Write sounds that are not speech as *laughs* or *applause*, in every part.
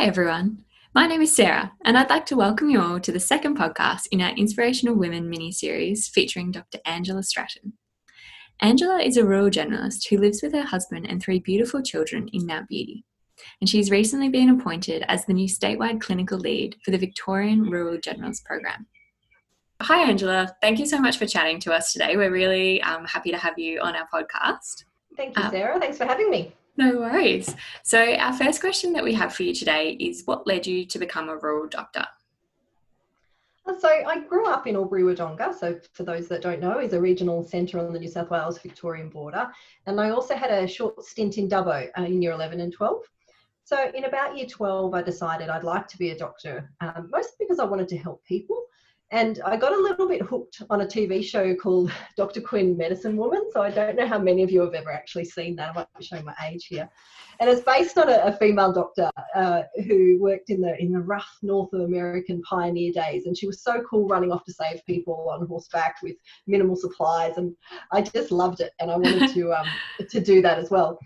Hi, everyone. My name is Sarah, and I'd like to welcome you all to the second podcast in our Inspirational Women mini series featuring Dr. Angela Stratton. Angela is a rural generalist who lives with her husband and three beautiful children in Mount Beauty, and she's recently been appointed as the new statewide clinical lead for the Victorian Rural Generalist Program. Hi, Angela. Thank you so much for chatting to us today. We're really um, happy to have you on our podcast. Thank you, Sarah. Thanks for having me. No worries. So, our first question that we have for you today is what led you to become a rural doctor? Uh, so, I grew up in Albury Wodonga. So, for those that don't know, is a regional centre on the New South Wales Victorian border. And I also had a short stint in Dubbo uh, in year 11 and 12. So, in about year 12, I decided I'd like to be a doctor, um, mostly because I wanted to help people. And I got a little bit hooked on a TV show called *laughs* Dr. Quinn Medicine Woman. So I don't know how many of you have ever actually seen that. I might be showing my age here. And it's based on a, a female doctor uh, who worked in the in the rough North American pioneer days. And she was so cool running off to save people on horseback with minimal supplies. And I just loved it. And I wanted to um, *laughs* to do that as well.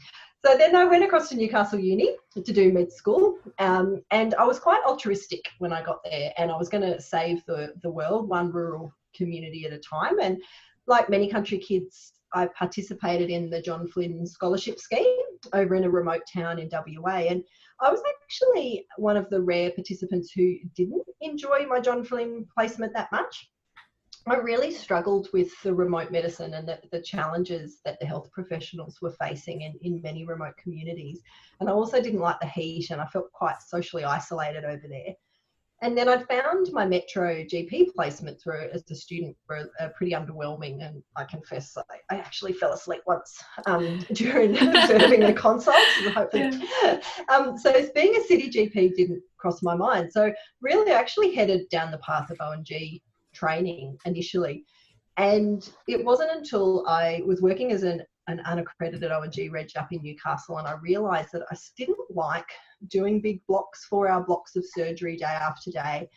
So then I went across to Newcastle Uni to do med school, um, and I was quite altruistic when I got there, and I was going to save the the world one rural community at a time. And like many country kids, I participated in the John Flynn Scholarship Scheme over in a remote town in WA, and I was actually one of the rare participants who didn't enjoy my John Flynn placement that much. I really struggled with the remote medicine and the, the, challenges that the health professionals were facing in, in many remote communities. And I also didn't like the heat and I felt quite socially isolated over there. And then I found my Metro GP placements were as a student were uh, pretty underwhelming. And I confess I, I actually fell asleep once um, *laughs* during *laughs* observing the consults. Yeah. *laughs* Um, so being a city GP didn't cross my mind. So really I actually headed down the path of O&G training initially. And it wasn't until I was working as an, an unaccredited O&G reg up in Newcastle and I realised that I didn't like doing big blocks, four hour blocks of surgery day after day.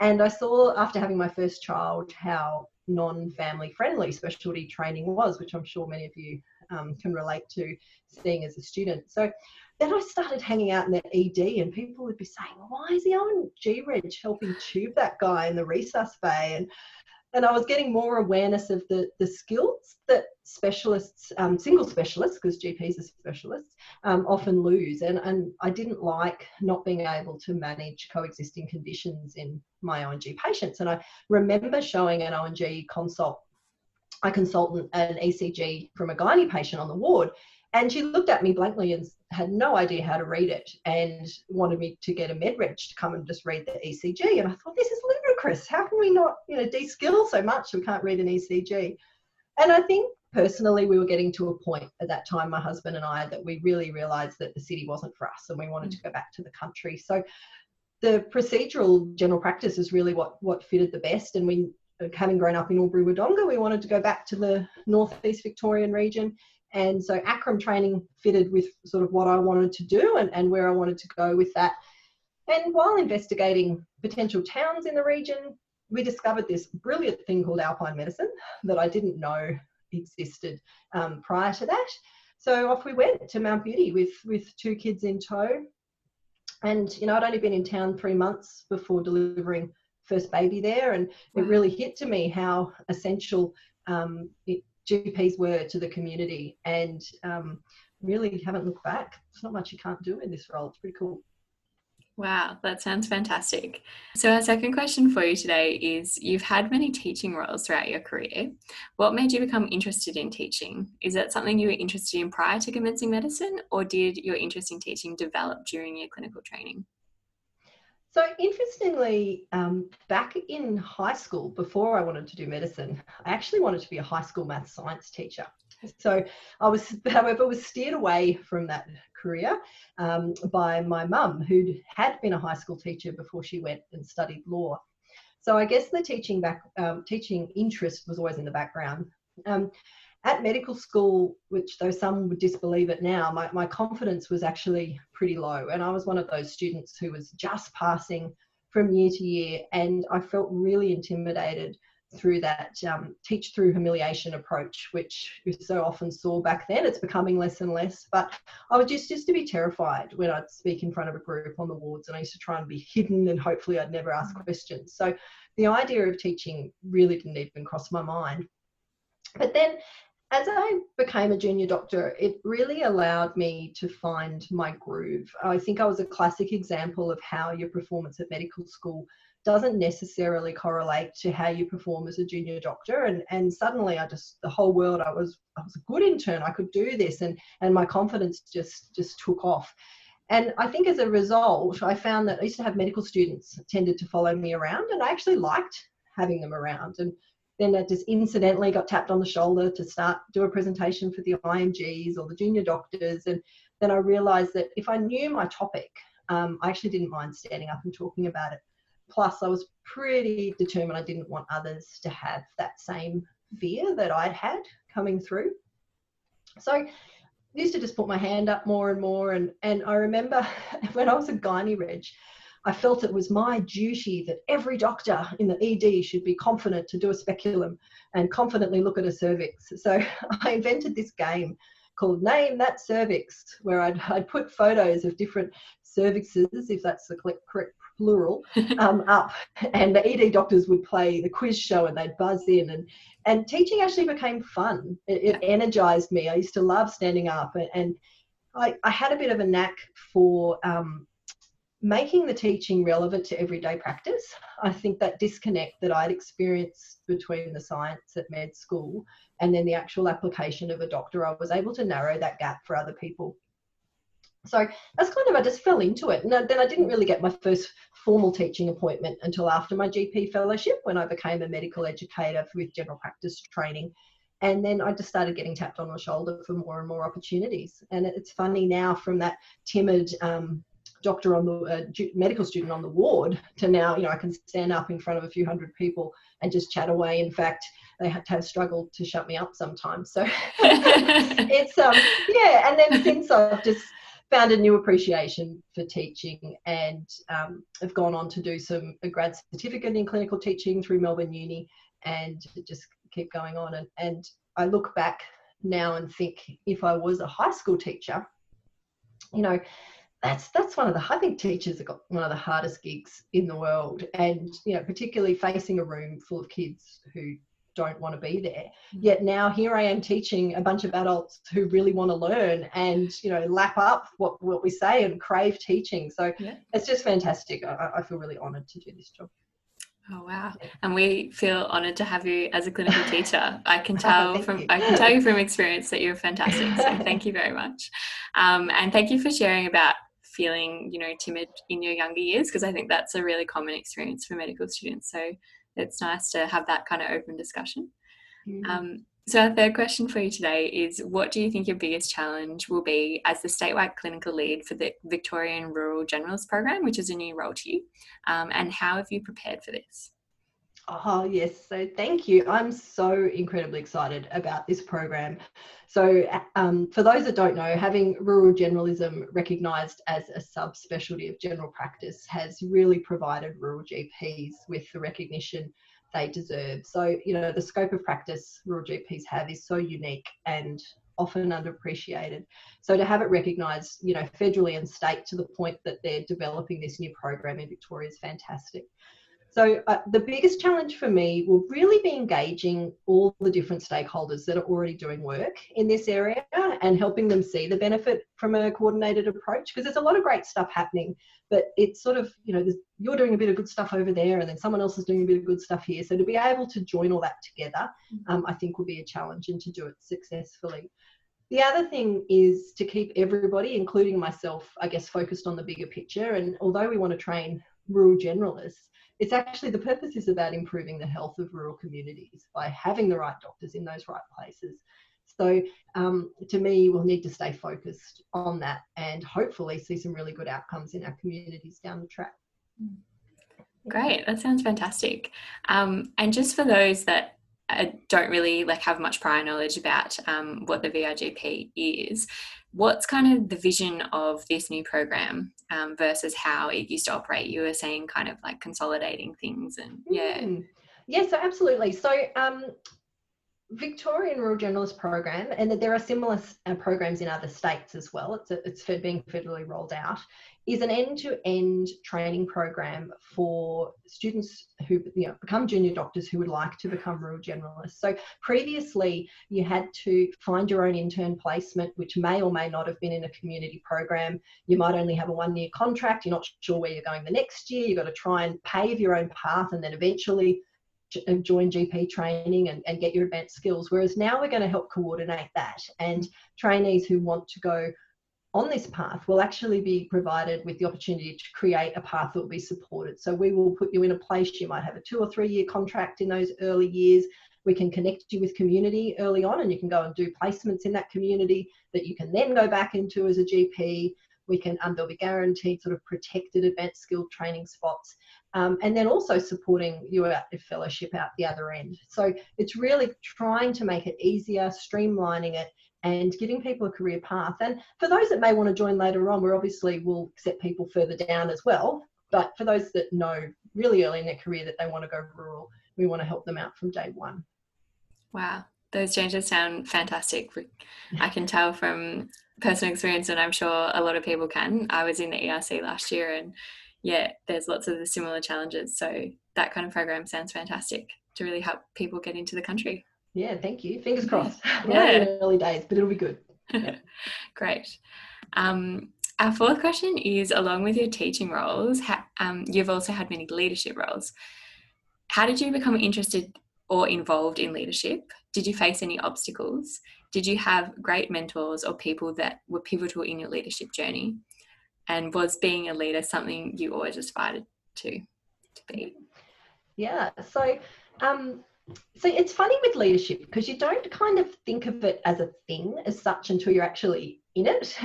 And I saw after having my first child how non family friendly specialty training was, which I'm sure many of you um, can relate to seeing as a student. So then I started hanging out in the ED, and people would be saying, "Why is the O&G Reg helping tube that guy in the resus bay?" and and I was getting more awareness of the, the skills that specialists, um, single specialists, because GPs are specialists, um, often lose. And, and I didn't like not being able to manage coexisting conditions in my O&G patients. And I remember showing an O&G consult, a consultant, an ECG from a gynae patient on the ward. And she looked at me blankly and had no idea how to read it and wanted me to get a med reg to come and just read the ECG. And I thought, this is ludicrous. How can we not, you know, de-skill so much we can't read an ECG? And I think personally, we were getting to a point at that time, my husband and I, that we really realized that the city wasn't for us and we wanted to go back to the country. So the procedural general practice is really what, what fitted the best. And we, having grown up in Albury Wodonga, we wanted to go back to the northeast Victorian region and so ACRRM training fitted with sort of what I wanted to do and, and where I wanted to go with that. And while investigating potential towns in the region, we discovered this brilliant thing called alpine medicine that I didn't know existed um, prior to that. So off we went to Mount Beauty with, with two kids in tow. And, you know, I'd only been in town three months before delivering first baby there. And it really hit to me how essential um, it, GPs were to the community and um, really haven't looked back. There's not much you can't do in this role. It's pretty cool. Wow, that sounds fantastic. So, our second question for you today is You've had many teaching roles throughout your career. What made you become interested in teaching? Is that something you were interested in prior to commencing medicine, or did your interest in teaching develop during your clinical training? So interestingly, um, back in high school, before I wanted to do medicine, I actually wanted to be a high school math science teacher. So I was, however, was steered away from that career um, by my mum, who had been a high school teacher before she went and studied law. So I guess the teaching back, um, teaching interest was always in the background. At medical school, which though some would disbelieve it now, my, my confidence was actually pretty low. And I was one of those students who was just passing from year to year. And I felt really intimidated through that um, teach through humiliation approach, which we so often saw back then. It's becoming less and less. But I was just just to be terrified when I'd speak in front of a group on the wards, and I used to try and be hidden, and hopefully I'd never ask mm. questions. So the idea of teaching really didn't even cross my mind. But then as I became a junior doctor, it really allowed me to find my groove. I think I was a classic example of how your performance at medical school doesn't necessarily correlate to how you perform as a junior doctor. And and suddenly i just the whole world i was i was a good intern. I could do this and and my confidence just just took off. And i think as a result i found that i used to have medical students tended to follow me around and i actually liked having them around. And then I just incidentally got tapped on the shoulder to start do a presentation for the IMGs or the junior doctors. And then I realized that if I knew my topic, um, I actually didn't mind standing up and talking about it. Plus, I was pretty determined I didn't want others to have that same fear that I'd had coming through. So I used to just put my hand up more and more. And, and I remember *laughs* when I was a gynae reg, I felt it was my duty that every doctor in the ED should be confident to do a speculum and confidently look at a cervix. So *laughs* I invented this game called Name That Cervix, where I'd, I'd put photos of different cervixes, if that's the correct plural, *laughs* um, up, and the ED doctors would play the quiz show and they'd buzz in. And, and teaching actually became fun. It, it energized me. I used to love standing up, and, and I, I had a bit of a knack for um, making the teaching relevant to everyday practice. I think that disconnect that I'd experienced between the science at med school and then the actual application of a doctor, I was able to narrow that gap for other people. So that's kind of, I just fell into it. And then I didn't really get my first formal teaching appointment until after my GP fellowship when I became a medical educator with general practice training. And then I just started getting tapped on the shoulder for more and more opportunities. And it's funny now from that timid um, doctor on the uh, medical student on the ward to now you know i can stand up in front of a few hundred people and just chat away. In fact they have, have struggled to shut me up sometimes. So *laughs* it's um yeah and then since i've just found a new appreciation for teaching and um, have gone on to do some a grad certificate in clinical teaching through melbourne uni and just keep going on. And, and i look back now and think if i was a high school teacher you know that's that's one of the I think teachers have got one of the hardest gigs in the world, and you know particularly facing a room full of kids who don't want to be there. Mm. Yet now here I am teaching a bunch of adults who really want to learn and you know lap up what what we say and crave teaching. So yeah. it's just fantastic. I, I feel really honoured to do this job. Oh wow! And we feel honoured to have you as a clinical teacher. I can *laughs* tell from you. I can tell you from experience that you're fantastic. So thank you very much, um, and thank you for sharing about feeling you know timid in your younger years because i think that's a really common experience for medical students so it's nice to have that kind of open discussion. Mm. um, so our third question for you today is what do you think your biggest challenge will be as the statewide clinical lead for the victorian rural Generalist program which is a new role to you? Um, and how have you prepared for this Oh, yes. So thank you. I'm so incredibly excited about this program. So, um, for those that don't know, having rural generalism recognised as a subspecialty of general practice has really provided rural GPs with the recognition they deserve. So, you know, the scope of practice rural GPs have is so unique and often underappreciated. So to have it recognised, you know, federally and state to the point that they're developing this new program in Victoria is fantastic. So, uh, the biggest challenge for me will really be engaging all the different stakeholders that are already doing work in this area and helping them see the benefit from a coordinated approach because there's a lot of great stuff happening, but it's sort of, you know, you're doing a bit of good stuff over there and then someone else is doing a bit of good stuff here. So, to be able to join all that together, mm-hmm. um, I think will be a challenge and to do it successfully. The other thing is to keep everybody, including myself, I guess, focused on the bigger picture. And although we want to train rural generalists, it's actually the purpose is about improving the health of rural communities by having the right doctors in those right places. So, um, to me, we'll need to stay focused on that and hopefully see some really good outcomes in our communities down the track. Great, that sounds fantastic. Um, and just for those that uh, don't really like have much prior knowledge about um, what the VRGP is, what's kind of the vision of this new program um, versus how it used to operate? You were saying kind of like consolidating things and yeah. Mm. Yes, so absolutely. So um, Victorian Rural Generalist Program, and that there are similar uh, programs in other states as well. It's, a, it's being federally rolled out. Is an end-to-end training program for students who you know, become junior doctors who would like to become rural generalists. So previously, you had to find your own intern placement, which may or may not have been in a community program. You might only have a one-year contract. You're not sure where you're going the next year. You've got to try and pave your own path, and then eventually join GP training and, and get your advanced skills. Whereas now we're going to help coordinate that. And trainees who want to go on this path will actually be provided with the opportunity to create a path that will be supported. So we will put you in a place, you might have a two or three year contract in those early years. We can connect you with community early on and you can go and do placements in that community that you can then go back into as a GP. We can, um, there'll be guaranteed sort of protected advanced skill training spots um, and then also supporting your fellowship out the other end. So it's really trying to make it easier, streamlining it, and giving people a career path. And for those that may want to join later on, we obviously will accept people further down as well. But for those that know really early in their career that they want to go rural, we want to help them out from day one. Wow, those changes sound fantastic. I can *laughs* tell from personal experience, and I'm sure a lot of people can. I was in the ERC last year, and yeah, there's lots of the similar challenges. So that kind of program sounds fantastic to really help people get into the country. Yeah, thank you. Fingers crossed. *laughs* yeah, early days, but it'll be good. Yeah. *laughs* Great. Um, our fourth question is along with your teaching roles, ha- um, you've also had many leadership roles. How did you become interested or involved in leadership? Did you face any obstacles? Did you have great mentors or people that were pivotal in your leadership journey? And was being a leader something you always aspired to to be yeah so um so it's funny with leadership because you don't kind of think of it as a thing as such until you're actually in it.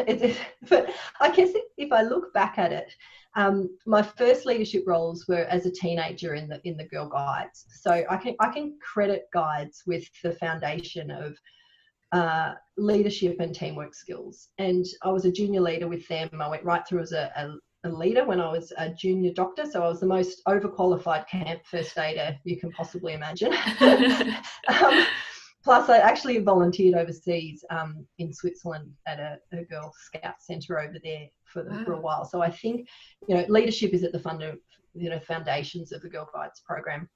*laughs* but I guess if I look back at it, um, my first leadership roles were as a teenager in the in the Girl Guides. So I can I can credit guides with the foundation of uh, leadership and teamwork skills. And I was a junior leader with them. I went right through as a, a, a, leader when I was a junior doctor. So I was the most overqualified camp first aider you can possibly imagine. *laughs* *laughs* um, plus, I actually volunteered overseas um, in Switzerland at a, a Girl Scout centre over there for, the, wow. for a while. So I think, you know, leadership is at the fund, you know, foundations of the Girl Guides program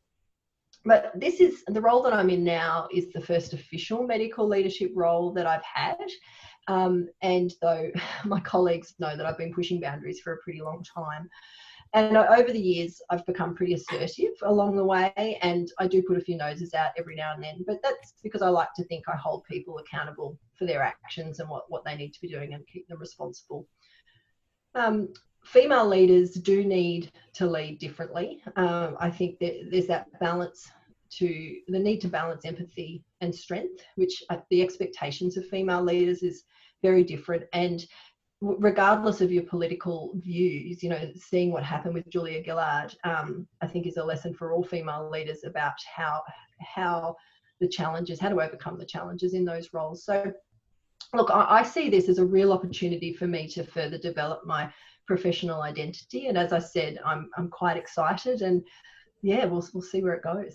but this is the role that I'm in now is the first official medical leadership role that I've had. Um, and though *laughs* my colleagues know that I've been pushing boundaries for a pretty long time. And over the years, I've become pretty assertive along the way, and I do put a few noses out every now and then. But that's because I like to think I hold people accountable for their actions and what, what they need to be doing and keep them responsible. Um, female leaders do need to lead differently. Um, I think that there's that balance to the need to balance empathy and strength, which the expectations of female leaders is very different. And regardless of your political views, you know, seeing what happened with Julia Gillard, um, I think is a lesson for all female leaders about how how the challenges, how to overcome the challenges in those roles. So, look, I, I see this as a real opportunity for me to further develop my professional identity. And as I said, I'm I'm quite excited, and yeah, we'll we'll see where it goes.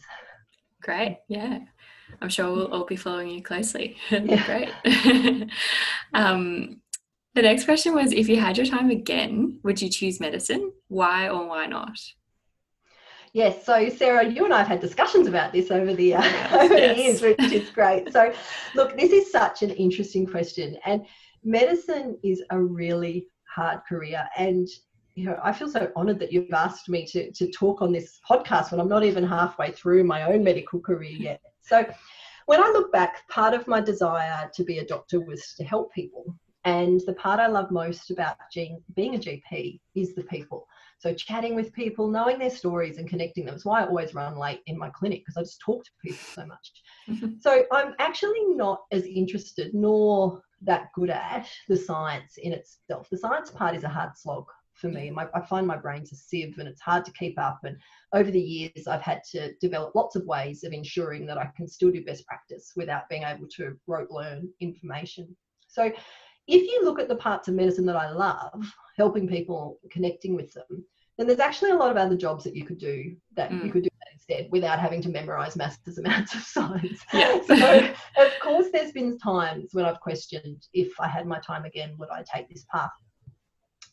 Great, yeah. I'm sure we'll all be following you closely. *laughs* Yeah. Great. *laughs* um, the next question was if you had your time again, would you choose medicine? Why or why not? Yes, so Sarah, you and I have had discussions about this over the uh, *laughs* over yes. the years, which is great. So, look, this is such an interesting question, and medicine is a really hard career. And you know, I feel so honoured that you've asked me to to talk on this podcast when I'm not even halfway through my own medical career yet. So, when I look back, part of my desire to be a doctor was to help people. And the part I love most about being a GP is the people. So chatting with people, knowing their stories and connecting them. That's why I always run late in my clinic because I just talk to people so much. Mm-hmm. so I'm actually not as interested nor that good at the science in itself. The science part is a hard slog for me. My, I find my brain's a sieve and it's hard to keep up. And over the years, I've had to develop lots of ways of ensuring that I can still do best practice without being able to rote learn information. So if you look at the parts of medicine that I love, helping people, connecting with them, then there's actually a lot of other jobs that you could do that mm. you could do instead. without having to memorize massive *laughs* amounts of science. Yeah. *laughs* so, of course, there's been times when I've questioned if I had my time again, would I take this path?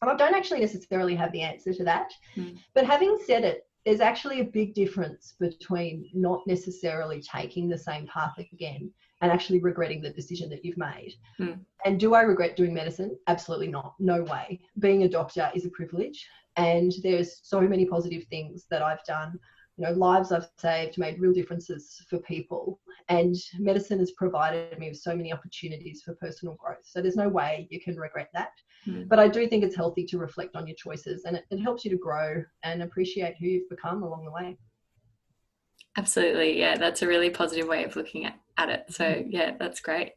And I don't actually necessarily have the answer to that. Mm. But having said it, there's actually a big difference between not necessarily taking the same path again and actually regretting the decision that you've made. Mm. And do I regret doing medicine? Absolutely not. No way. Being a doctor is a privilege, and there's so many positive things that I've done. You know, lives I've saved, made real differences for people, and medicine has provided me with so many opportunities for personal growth. So there's no way you can regret that. Mm. But I do think it's healthy to reflect on your choices, and it, it helps you to grow and appreciate who you've become along the way. Absolutely. Yeah, that's a really positive way of looking at, at it. So, Mm-hmm. yeah, that's great.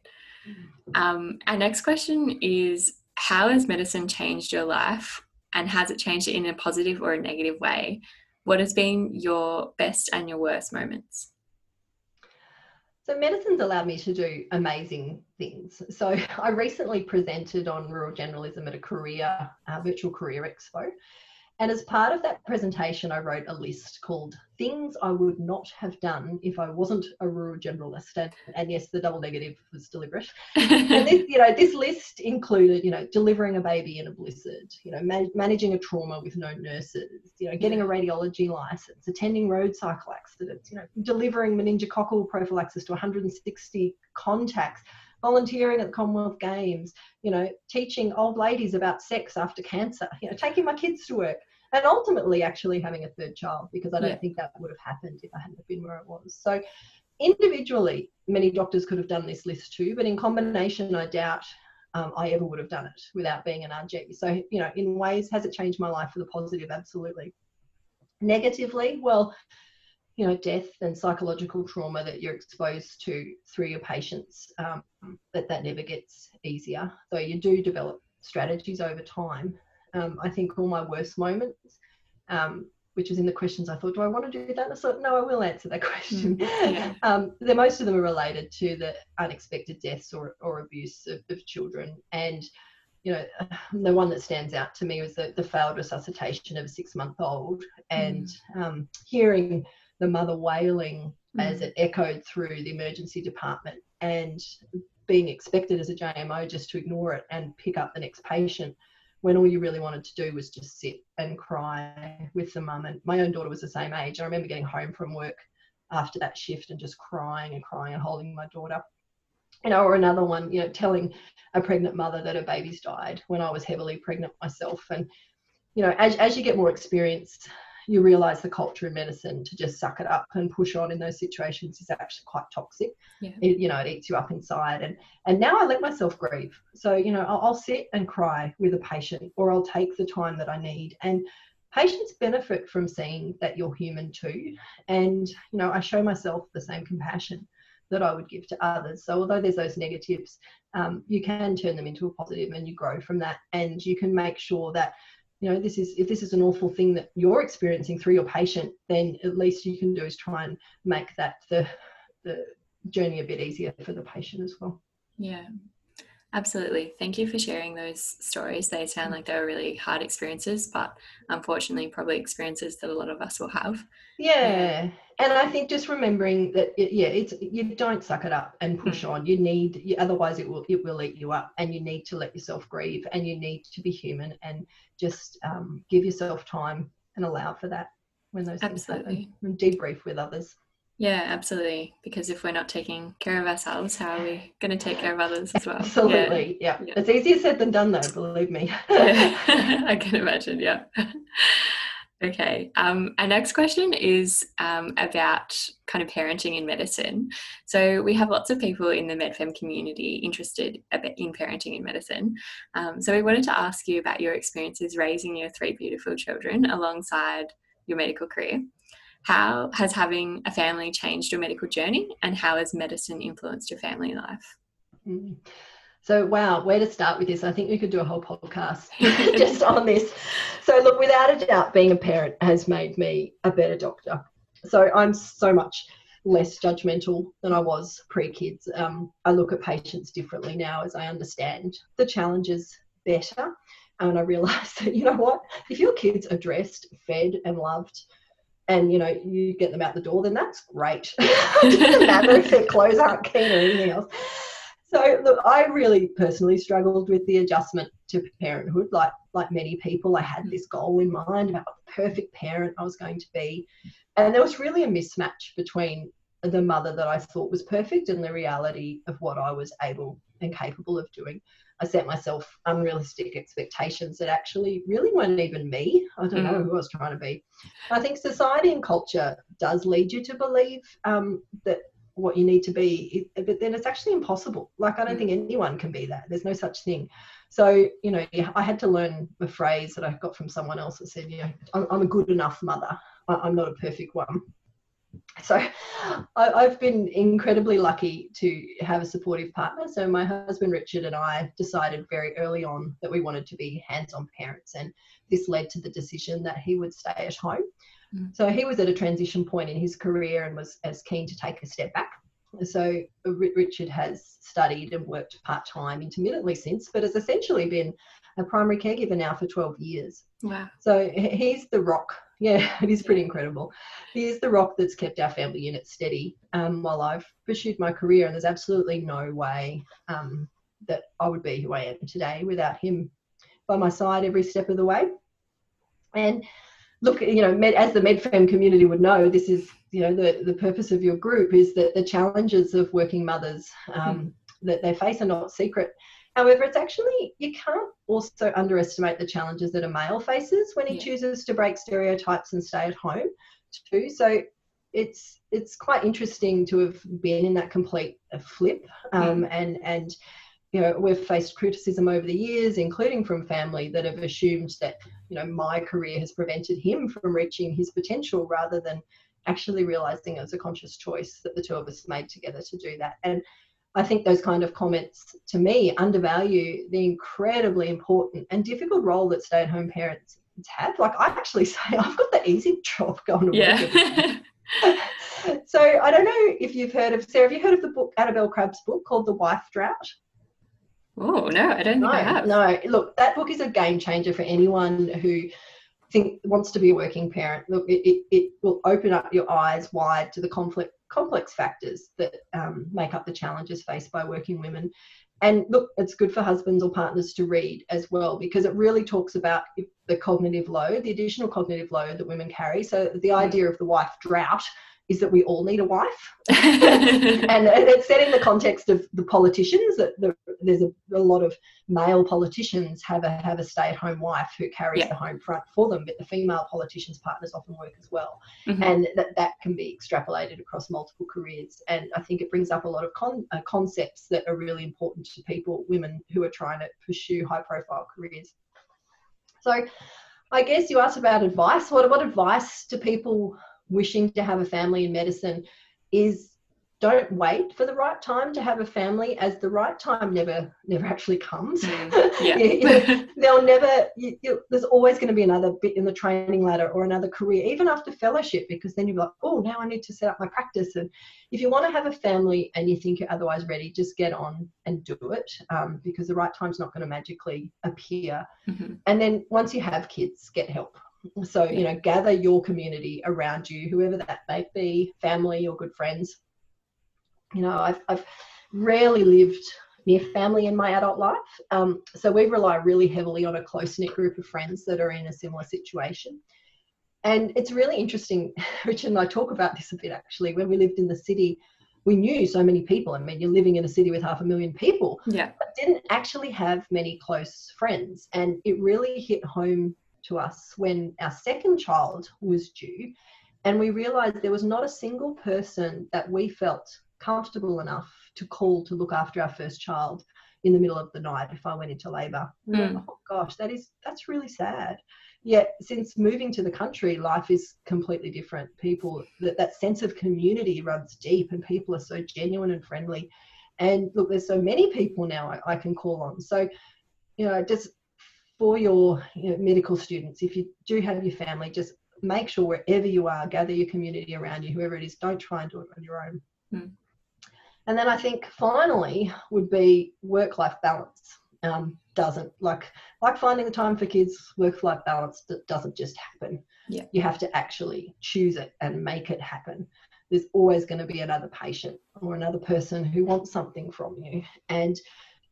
Um, our next question is How has medicine changed your life? And has it changed it in a positive or a negative way? What has been your best and your worst moments? So medicine's allowed me to do amazing things. So *laughs* I recently presented on rural generalism at a career uh, virtual career expo. And as part of that presentation, I wrote a list called Things I Would Not Have Done If I Wasn't a Rural Generalist. And, and yes, the double negative was deliberate. and this, *laughs* you know, this list included, you know, delivering a baby in a blizzard, you know, ma- managing a trauma with no nurses, you know, getting a radiology license, attending road cycle accidents, you know, delivering meningococcal prophylaxis to 160 contacts, volunteering at the Commonwealth Games, you know, teaching old ladies about sex after cancer, you know, taking my kids to work, and ultimately actually having a third child because I don't Yeah. think that would have happened if I hadn't been where I was. So individually, many doctors could have done this list too, but in combination, I doubt um, I ever would have done it without being an RG. So, you know, in ways, has it changed my life for the positive? Absolutely. Negatively, well, you know, death and psychological trauma that you're exposed to through your patients, um, that that never gets easier. So you do develop strategies over time. Um, I think all my worst moments, um, which was in the questions, I thought, do I want to do that? And I thought, no, I will answer that *laughs* question. yeah. *laughs* um, the most of them are related to the unexpected deaths or, or abuse of, of children. And, you know, *sighs* the one that stands out to me was the, the failed resuscitation of a six month old and um, hearing the mother wailing as Mm. it echoed through the emergency department and being expected as a JMO just to ignore it and pick up the next patient when all you really wanted to do was just sit and cry with the mum. And my own daughter was the same age. I remember getting home from work after that shift and just crying and crying and holding my daughter. You know, or another one, you know, telling a pregnant mother that her baby's died when I was heavily pregnant myself. And, you know, as, as you get more experience, you realize the culture in medicine to just suck it up and push on in those situations is actually quite toxic. Yeah. It, you know, it eats you up inside. And and now I let myself grieve. So you know, I'll, I'll sit and cry with a patient, or I'll take the time that I need. And patients benefit from seeing that you're human too. And you know, I show myself the same compassion that I would give to others. So although there's those negatives, um, you can turn them into a positive, and you grow from that. And you can make sure that you know this is if this is an awful thing that you're experiencing through your patient then at least you can do is try and make that the the journey a bit easier for the patient as well. Yeah, absolutely. Thank you for sharing those stories. They sound like they were really hard experiences, but unfortunately, probably experiences that a lot of us will have. yeah and i think just remembering that it, yeah it's you don't suck it up and push on you need you, otherwise it will it will eat you up and you need to let yourself grieve and you need to be human and just um, give yourself time and allow for that when those things Absolutely. happen and debrief with others Yeah, absolutely. Because if we're not taking care of ourselves, how are we going to take care of others as well? Absolutely yeah. Yeah. it's easier said than done though believe me *laughs* Yeah, *laughs* I can imagine. Yeah. *laughs* Okay. Um, our next question is um, about kind of parenting in medicine. So we have lots of people in the MedFem community interested in parenting in medicine. Um, so we wanted to ask you about your experiences raising your three beautiful children alongside your medical career. How has having a family changed your medical journey, and how has medicine influenced your family life? Mm. So, wow, where to start with this? I think we could do a whole podcast *laughs* *laughs* just on this. So, look, without a doubt, being a parent has made me a better doctor. So, I'm so much less judgmental than I was pre kids. Um, I look at patients differently now as I understand the challenges better. And I realise *laughs* that, you know what, if your kids are dressed, fed, and loved, and you know you get them out the door, then that's great. it doesn't matter if their clothes aren't clean or anything else. So look, I really personally struggled with the adjustment to parenthood. Like like many people, I had this goal in mind about the perfect parent I was going to be, and there was really a mismatch between the mother that I thought was perfect and the reality of what I was able and capable of doing. I set myself unrealistic expectations that actually really weren't even me. I don't mm. know who I was trying to be. I think society and culture does lead you to believe um, that what you need to be, but then it's actually impossible. Like, I don't mm. think anyone can be that. There's no such thing. So, you know, I had to learn a phrase that I got from someone else that said, you know, I'm a good enough mother. I'm not a perfect one so I, have been incredibly lucky to have a supportive partner. So my husband Richard and I decided very early on that we wanted to be hands-on parents, and this led to the decision that he would stay at home. Mm. So he was at a transition point in his career and was as keen to take a step back. So Richard has studied and worked part time intermittently since, but has essentially been a primary caregiver now for 12 years. Wow. So he's the rock yeah, *laughs* it is pretty incredible. He is the rock that's kept our family unit steady um, while I've pursued my career, and there's absolutely no way um, that I would be who I am today without him by my side every step of the way. And look, you know, med, as the MedFem community would know, this is, you know, the, the purpose of your group is that the challenges of working mothers um, mm-hmm. that they face are not secret. However, it's actually, you can't also underestimate the challenges that a male faces when he yeah. chooses to break stereotypes and stay at home too. So it's it's quite interesting to have been in that complete uh, flip um, mm. and and you know we've faced criticism over the years including from family that have assumed that you know my career has prevented him from reaching his potential rather than actually realizing it was a conscious choice that the two of us made together to do that and I think those kind of comments to me undervalue the incredibly important and difficult role that stay at home parents have. Like, I actually *laughs* say I've got the easy job going to yeah. *laughs* so, I don't know if you've heard of, Sarah, have you heard of the book, Annabel Crabb's book called The Wife Drought? Oh, no, I don't think no, I have. No, look, that book is a game changer for anyone who think wants to be a working parent. Look, it, it, it will open up your eyes wide to the conflict complex factors that um, make up the challenges faced by working women. And look, it's good for husbands or partners to read as well because it really talks about the cognitive load, the additional cognitive load that women carry. So the idea of the wife drought is that we all need a wife. *laughs* and it's set in the context of the politicians that the, there's a, a, lot of male politicians have a have a stay-at-home wife who carries yeah. the home front for them, but the female politicians' partners often work as well. Mm-hmm. And that, that can be extrapolated across multiple careers. And I think it brings up a lot of con, uh, concepts that are really important to people, women who are trying to pursue high-profile careers. So I guess you asked about advice. What, what advice do people wishing to have a family in medicine is don't wait for the right time to have a family as the right time never never actually comes mm, *laughs* yeah. you, they'll never you, you, there's always going to be another bit in the training ladder or another career even after fellowship because then you're like oh now i need to set up my practice and if you want to have a family and you think you're otherwise ready just get on and do it um, because the right time's not going to magically appear mm-hmm. and then once you have kids get help so, you know, gather your community around you, whoever that may be, family or good friends. You know, I've, I've rarely lived near family in my adult life. Um, so we rely really heavily on a close knit group of friends that are in a similar situation. And it's really interesting, *laughs* Richard and I talk about this a bit actually. When we lived in the city, we knew so many people. I mean, you're living in a city with half a million people, yeah. but didn't actually have many close friends. And it really hit home to us when our second child was due. And we realized there was not a single person that we felt comfortable enough to call to look after our first child in the middle of the night if I went into labour. Mm. Oh gosh, that is that's really sad. Yet since moving to the country, life is completely different. People that, that sense of community runs deep and people are so genuine and friendly. And look, there's so many people now I, I can call on. So, you know, just for your you know, medical students, if you do have your family, just make sure wherever you are, gather your community around you, whoever it is, don't try and do it on your own. Hmm. And then I think finally would be work life balance. Um, doesn't like like finding the time for kids, work life balance that doesn't just happen. Yeah. You have to actually choose it and make it happen. There's always going to be another patient or another person who wants something from you. And,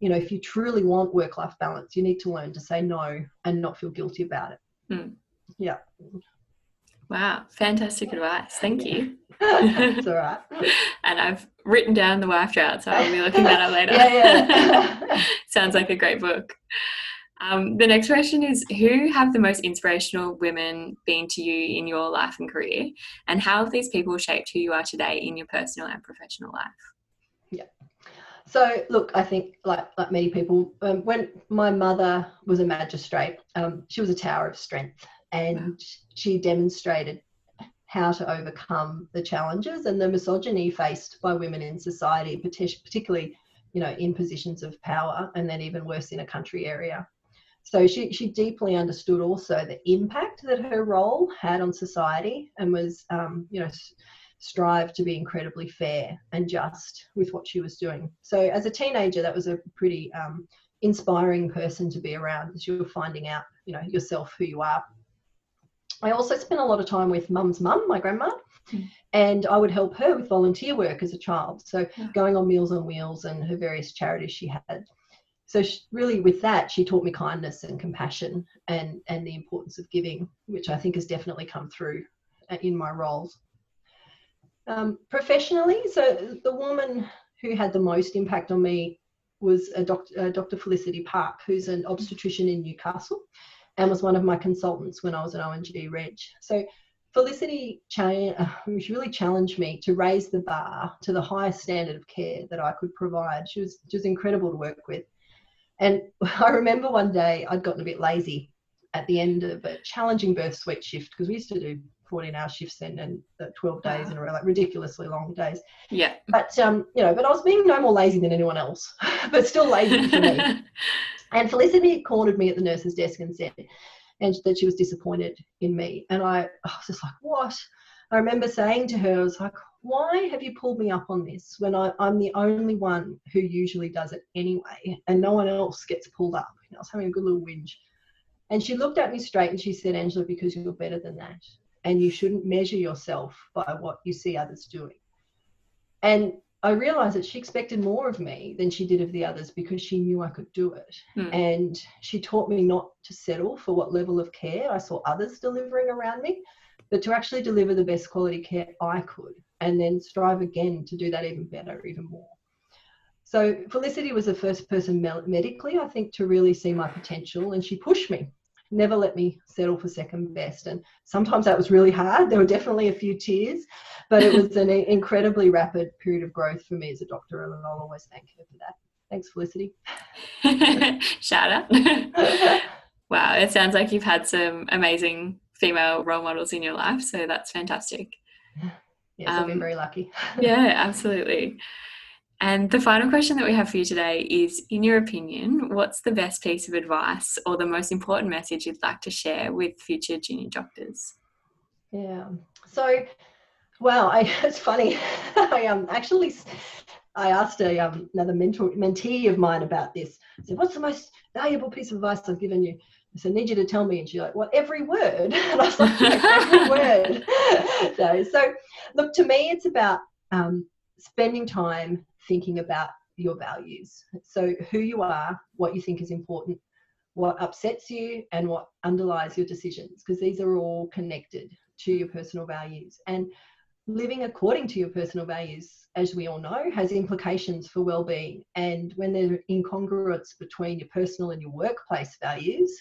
you know, if you truly want work life balance, you need to learn to say no and not feel guilty about it. Mm. Yeah. Wow, fantastic advice. Thank you. *laughs* it's all right. *laughs* and I've written down the wife drought, so I'll be looking that up *laughs* later. yeah, yeah. Sounds like a great book. Um, the next question is Who have the most inspirational women been to you in your life and career? And how have these people shaped who you are today in your personal and professional life? Yeah. So, look, I think, like, like many people, um, when my mother was a magistrate, um, she was a tower of strength and wow. she demonstrated how to overcome the challenges and the misogyny faced by women in society, particularly, you know, in positions of power, and then even worse in a country area. So she, she deeply understood also the impact that her role had on society and was, um, you know, strive to be incredibly fair and just with what she was doing. So as a teenager, that was a pretty um, inspiring person to be around as you're finding out, you know, yourself, who you are. I also spent a lot of time with mum's mum, my grandma, mm. and I would help her with volunteer work as a child. So going on Meals on Wheels and her various charities she had so she, really with that she taught me kindness and compassion and and the importance of giving which i think has definitely come through uh, in my roles um, professionally so the woman who had the most impact on me was a uh, dr felicity park who's an obstetrician in newcastle and was one of my consultants when i was an O&G reg so Felicity cha- uh, really challenged me to raise the bar to the highest standard of care that I could provide. She was, she was incredible to work with. And *laughs* I remember one day I'd gotten a bit lazy at the end of a challenging birth suite shift because we used to do 14 hour shifts and, and 12 days in a row, like ridiculously long days. Yeah. But, um, you know, but I was being no more lazy than anyone else, *laughs* but still lazy for me. *laughs* and Felicity cornered me at the nurse's desk and said, and that she was disappointed in me. And I, I was just like, what? I remember saying to her, I was like, why have you pulled me up on this when I, am the only one who usually does it anyway and no one else gets pulled up? You know, I was having a good little whinge. And she looked at me straight and she said, Angela, because you're better than that. And you shouldn't measure yourself by what you see others doing. And I realized that she expected more of me than she did of the others because she knew I could do it. Hmm. And she taught me not to settle for what level of care I saw others delivering around me, but to actually deliver the best quality care I could and then strive again to do that even better, even more. So Felicity was the first person medically, I think, to really see my potential, and she pushed me, never let me settle for second best. And sometimes that was really hard. *laughs* There were definitely a few tears, but it was an incredibly rapid period of growth for me as a doctor, and I'll always thank her for that. Thanks, Felicity. *laughs* Shout out. *laughs* wow, it sounds like you've had some amazing female role models in your life. So that's fantastic. Yes, um, I've been very lucky. yeah, absolutely. And the final question that we have for you today is In your opinion, what's the best piece of advice or the most important message you'd like to share with future junior doctors? Yeah. So, well, I, *laughs* it's funny. *laughs* I um, actually I asked a, um, another mentor, mentee of mine about this. I said, What's the most valuable piece of advice I've given you? I said, I need you to tell me. And she's like, What, every word? *laughs* And I was like, Every word. so, so, look, to me, it's about um, spending time thinking about your values. So, who you are, what you think is important, what upsets you, and what underlies your decisions, because these are all connected to your personal values. And living according to your personal values, as we all know, has implications for well-being. And when there's incongruence between your personal and your workplace values,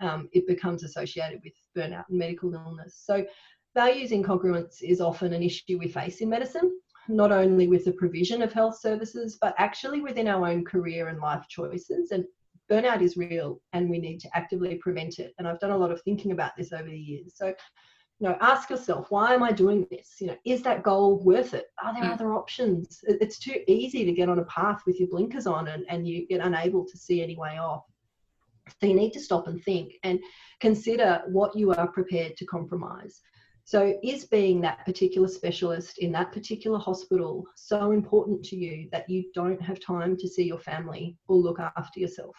um, it becomes associated with burnout and medical illness. So, values incongruence is often an issue we face in medicine, not only with the provision of health services, but actually within our own career and life choices. And burnout is real, and we need to actively prevent it. And I've done a lot of thinking about this over the years. So, you know ask yourself why am i doing this you know is that goal worth it are there mm. other options it's too easy to get on a path with your blinkers on and, and you get unable to see any way off so you need to stop and think and consider what you are prepared to compromise so is being that particular specialist in that particular hospital so important to you that you don't have time to see your family or look after yourself?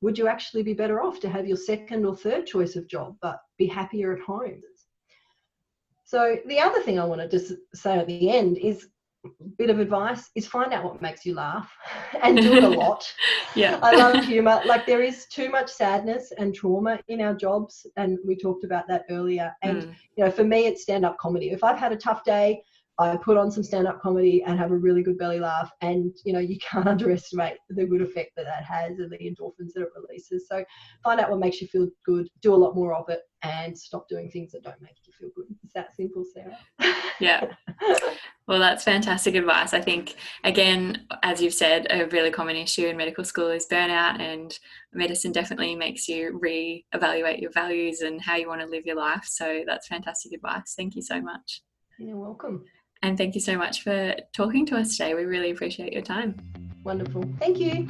Would you actually be better off to have your second or third choice of job but be happier at home? So the other thing I want to just say at the end is bit of advice is find out what makes you laugh *laughs* and do it a *laughs* lot. yeah. I love humor. Like there is too much sadness and trauma in our jobs and we talked about that earlier. And Mm. you know, for me it's stand-up comedy. If I've had a tough day, I put on some stand-up comedy and have a really good belly laugh and you know, you can't *laughs* underestimate the good effect that that has and the endorphins that it releases. So find out what makes you feel good, do a lot more of it and stop doing things that don't make you feel good. It's that simple, Sarah. Yeah. Well, that's fantastic advice. I think, again, as you've said, a really common issue in medical school is burnout, and medicine definitely makes you re evaluate your values and how you want to live your life. So, that's fantastic advice. Thank you so much. You're welcome. And thank you so much for talking to us today. We really appreciate your time. Wonderful. Thank you.